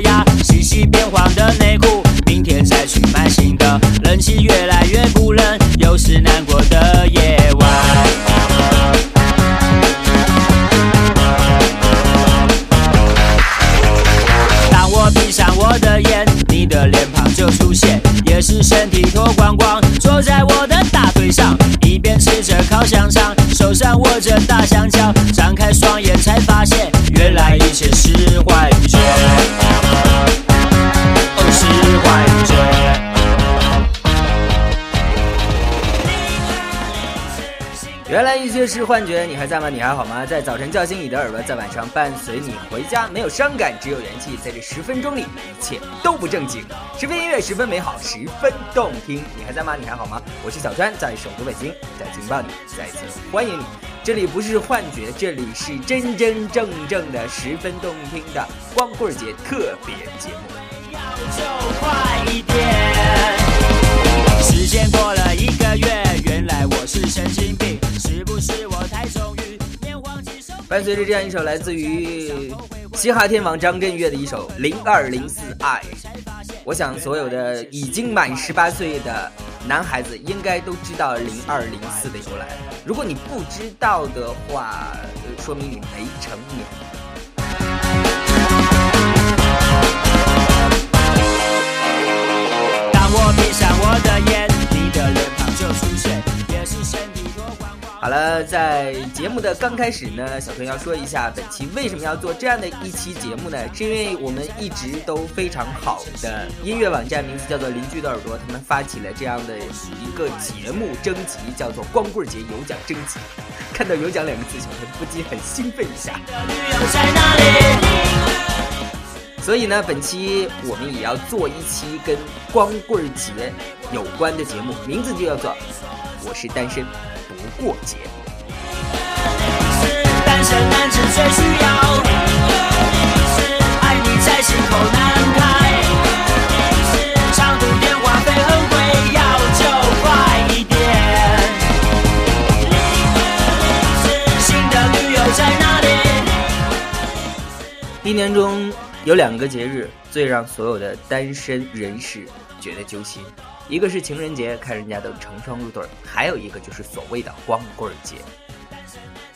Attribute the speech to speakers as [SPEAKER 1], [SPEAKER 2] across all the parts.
[SPEAKER 1] 呀，洗洗变黄的内裤，明天再去买新的。冷气越来越不冷，又是难过的夜晚。当我闭上我的眼，你的脸庞就出现，也是身体脱光光，坐在我的大腿上，一边吃着烤香肠，手上握着大香蕉，张开双眼这是幻觉，
[SPEAKER 2] 你还在吗？你还好吗？在早晨叫醒你。的耳朵，在晚上伴随你回家，没有伤感，只有元气。在这十分钟里，一切都不正经。十分音乐，十分美好，十分动听。你还在吗？你还好吗？我是小川，在首都北京，在劲爆里再次欢迎你。这里不是幻觉，这里是真真正正的十分动听的光棍节特别节目。
[SPEAKER 1] 要就快一点。时间过了一个月，原来我是神经病，是不是我太纵欲？
[SPEAKER 2] 伴随着这样一首来自于嘻哈天王张震岳的一首《零二零四爱》，我想所有的已经满十八岁的男孩子应该都知道零二零四的由来。如果你不知道的话，说明你没成年。
[SPEAKER 1] 当我闭上我的眼，你的脸庞就出现，
[SPEAKER 2] 好了，在节目的刚开始呢，小春要说一下本期为什么要做这样的一期节目呢？是因为我们一直都非常好的音乐网站，名字叫做邻居的耳朵，他们发起了这样的一个节目征集，叫做光棍节有奖征集。看到有奖两个字，小春不禁很兴奋一下。所以呢，本期我们也要做一期跟光棍节有关的节目，名字就叫做《我是单身不过节》。
[SPEAKER 1] 单身男子最需要，爱你在心口难开。长途电话费很贵，要就快一点。新的女友在哪里？
[SPEAKER 2] 一年中有两个节日最让所有的单身人士觉得揪心，一个是情人节，看人家都成双入对儿；还有一个就是所谓的光棍节。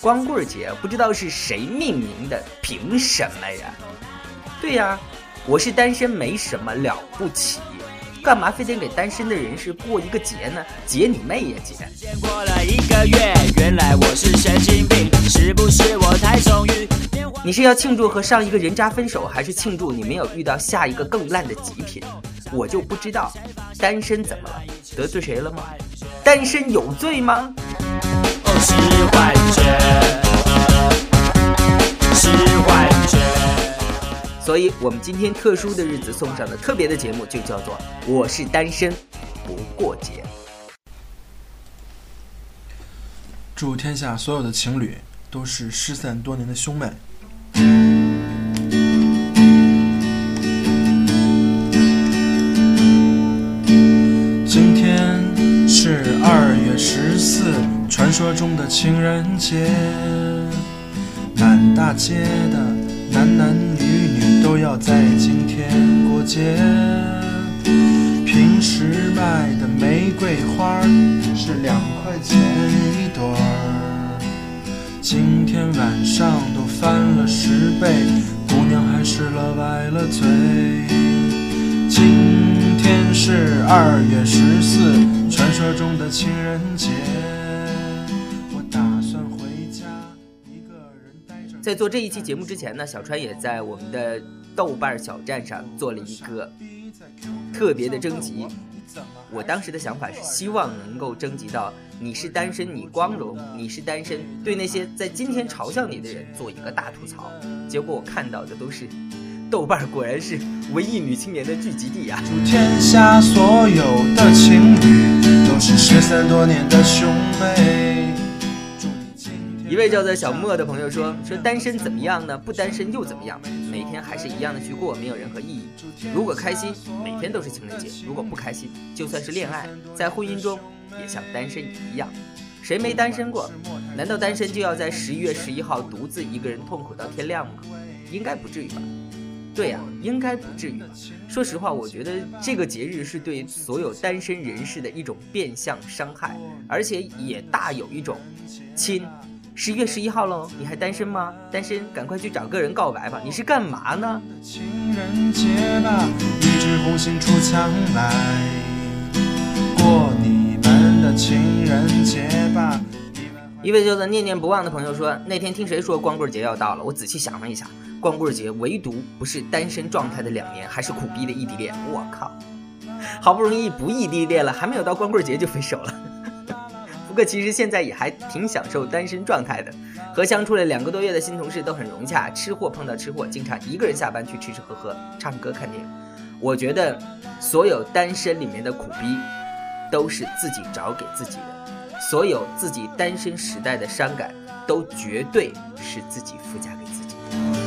[SPEAKER 2] 光棍节不知道是谁命名的，凭什么呀？对呀，我是单身没什么了不起，干嘛非得给单身的人士过一个节呢？节你妹呀节！
[SPEAKER 1] 间过了一个月，原来我是神经病，是不是我太
[SPEAKER 2] 你是要庆祝和上一个人渣分手，还是庆祝你没有遇到下一个更烂的极品？我就不知道，单身怎么了？得罪谁了吗？单身有罪吗？
[SPEAKER 1] 哦是幻觉，是幻觉。
[SPEAKER 2] 所以，我们今天特殊的日子送上的特别的节目就叫做《我是单身不过节》。
[SPEAKER 3] 祝天下所有的情侣都是失散多年的兄妹。中的情人节，满大街的男男女女都要在今天过节。平时卖的玫瑰花是两块钱一朵儿，今天晚上都翻了十倍，姑娘还是了歪了嘴。今天是二月十四，传说中的情人节，
[SPEAKER 2] 在做这一期节目之前呢，小川也在我们的豆瓣小站上做了一个特别的征集。我当时的想法是希望能够征集到你是单身你光荣，你是单身对那些在今天嘲笑你的人做一个大吐槽。结果我看到的都是豆瓣，果然是文艺女青年的聚集地啊！
[SPEAKER 3] 祝天下所有的情都是失散多年的兄妹。
[SPEAKER 2] 一位叫做小莫的朋友说：“说单身怎么样呢？不单身又怎么样？每天还是一样的去过，没有任何意义。如果开心，每天都是情人节；如果不开心，就算是恋爱，在婚姻中也像单身一样。谁没单身过？难道单身就要在十一月十一号独自一个人痛苦到天亮吗？应该不至于吧？对呀，应该不至于吧。说实话，我觉得这个节日是对所有单身人士的一种变相伤害，而且也大有一种亲。十一月十一号喽，你还单身吗？单身，赶快去找个人告白吧！你是干嘛呢？情人节吧，一枝红杏出墙来，过你们的情人节吧。一位叫做念念不忘的朋友说，那天听谁说光棍节要到了，我仔细想了一下，光棍节唯独不是单身状态的两年，还是苦逼的异地恋。我靠，好不容易不异地恋了，还没有到光棍节就分手了。不过其实现在也还挺享受单身状态的，和相处了两个多月的新同事都很融洽，吃货碰到吃货，经常一个人下班去吃吃喝喝、唱歌看电影。我觉得所有单身里面的苦逼，都是自己找给自己的。所有自己单身时代的伤感，都绝对是自己附加给自己。
[SPEAKER 4] 的，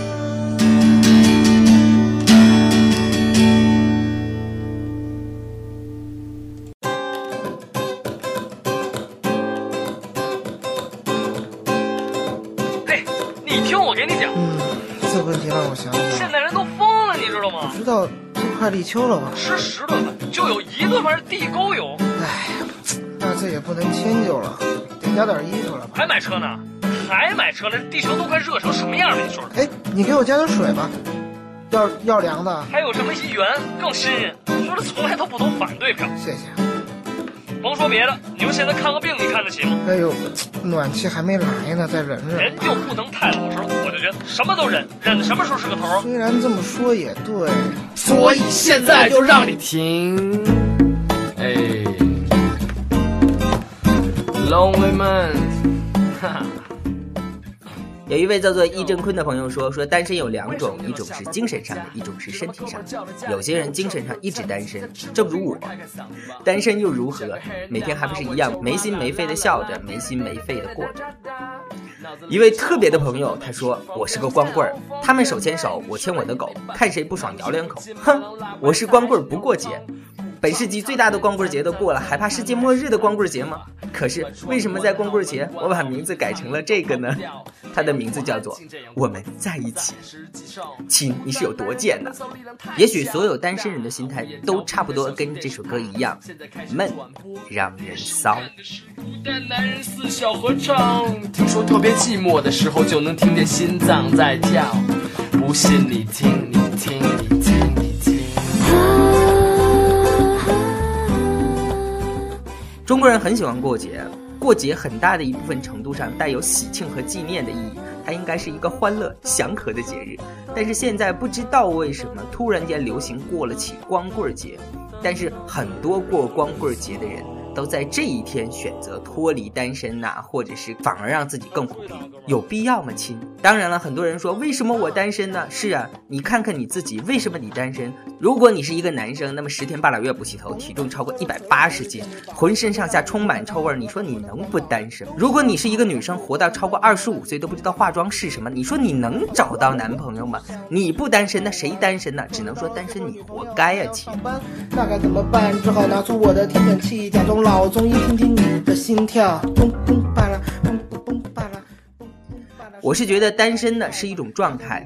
[SPEAKER 4] 知道吗？
[SPEAKER 5] 知道，这快立秋了吧？
[SPEAKER 4] 吃十顿饭就有一顿饭是地沟油。
[SPEAKER 5] 哎。那这也不能迁就了，得加点衣服了吧？
[SPEAKER 4] 还买车呢？还买车呢？地球都快热成什么样了？你说说。
[SPEAKER 5] 哎，你给我加点水吧，要要凉的。
[SPEAKER 4] 还有什么一元更新你？说的从来都不投反对票。
[SPEAKER 5] 谢谢。
[SPEAKER 4] 甭说别的，你们现在看个病，你看得起吗？
[SPEAKER 5] 哎呦，暖气还没来呢，再忍忍。
[SPEAKER 4] 人就不能太老实了，我就觉得什么都忍，忍什么时候是个头？
[SPEAKER 5] 虽然这么说也对，
[SPEAKER 6] 所以现在就让你停。哎。Lonely man，
[SPEAKER 2] 有一位叫做易正坤的朋友说：“说单身有两种，一种是精神上的，一种是身体上的。有些人精神上一直单身，正如我，单身又如何？每天还不是一样没心没肺的笑着，没心没肺的过着。”一位特别的朋友他说：“我是个光棍儿，他们手牵手，我牵我的狗，看谁不爽咬两口。哼，我是光棍儿不过节。”本世纪最大的光棍节都过了，还怕世界末日的光棍节吗？可是为什么在光棍节我把名字改成了这个呢？它的名字叫做“我们在一起”。亲，你是有多贱呢？也许所有单身人的心态都差不多，跟这首歌一样闷，让人骚。
[SPEAKER 6] 听说特别寂寞的时候就能听见心脏在跳，不信你听，你听，你听。
[SPEAKER 2] 中国人很喜欢过节，过节很大的一部分程度上带有喜庆和纪念的意义，它应该是一个欢乐祥和的节日。但是现在不知道为什么突然间流行过了起光棍节，但是很多过光棍节的人。都在这一天选择脱离单身呐，或者是反而让自己更苦逼，有必要吗，亲？当然了，很多人说为什么我单身呢？是啊，你看看你自己，为什么你单身？如果你是一个男生，那么十天半拉月不洗头，体重超过一百八十斤，浑身上下充满臭味，你说你能不单身？如果你是一个女生，活到超过二十五岁都不知道化妆是什么，你说你能找到男朋友吗？你不单身，那谁单身呢？只能说单身你活该呀，亲。那该怎么办？只好拿出我的听诊器，假装。老中医听听你的心跳，嘣嘣巴拉，嘣嘣嘣巴拉。我是觉得单身呢是一种状态，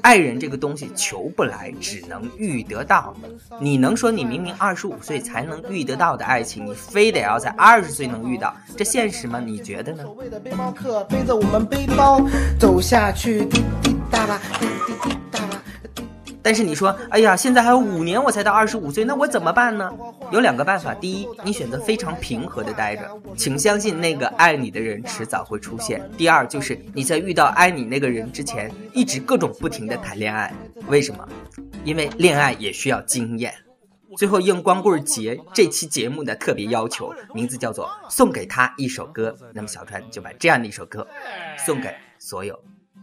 [SPEAKER 2] 爱人这个东西求不来，只能遇得到。你能说你明明二十五岁才能遇得到的爱情，你非得要在二十岁能遇到，这现实吗？你觉得呢？所谓的背包客背着我们背包走下去，滴滴答答，滴滴滴。但是你说，哎呀，现在还有五年我才到二十五岁，那我怎么办呢？有两个办法。第一，你选择非常平和的待着，请相信那个爱你的人迟早会出现。第二，就是你在遇到爱你那个人之前，一直各种不停的谈恋爱。为什么？因为恋爱也需要经验。最后应光棍节这期节目的特别要求，名字叫做送给他一首歌。那么小川就把这样的一首歌送给所有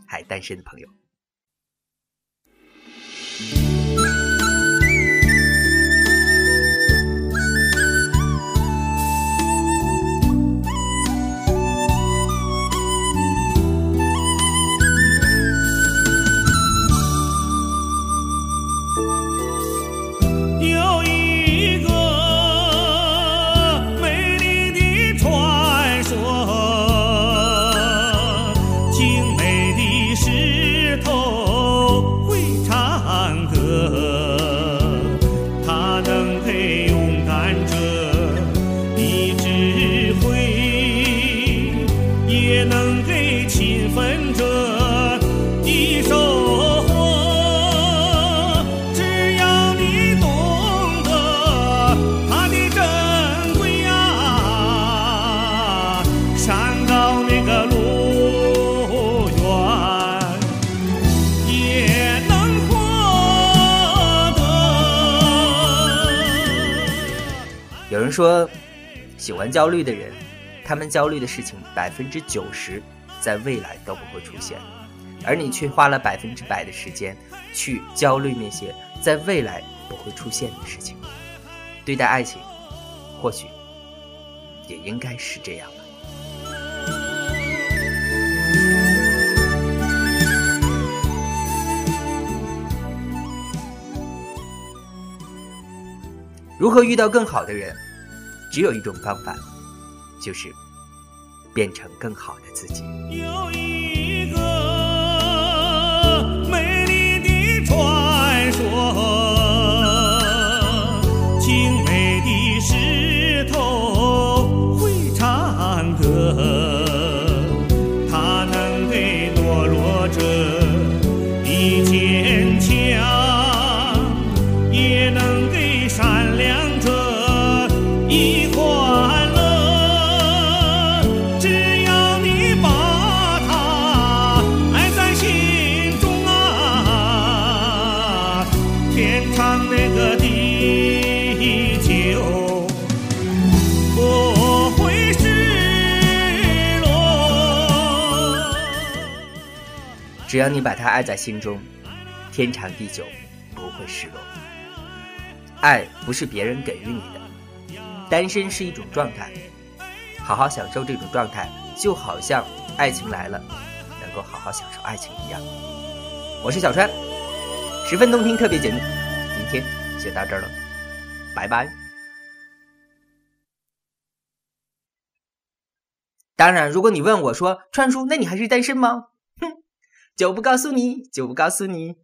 [SPEAKER 2] 还单身的朋友。
[SPEAKER 7] 有说，喜欢焦虑的人，他们焦虑的事情百分之九十在未来都不会出现，而你却花了百分之百的时间去焦虑那些在未来不会出现的事情。对待爱情，或许也应该是这样。如何遇到更好的人？只有一种方法，就是变成更好的自己。
[SPEAKER 2] 只要你把它爱在心中，天长地久不会失落。
[SPEAKER 7] 爱不是别人给予你的，单身是一种状态，好好享受这种状态，就好像爱情来了，能够好好享受爱情一样。我是小川，十分动听，特别节目，今天就到这儿了，拜拜。当然，如果你问我说川叔，那你还是单身吗？就不告诉你，就不告诉你。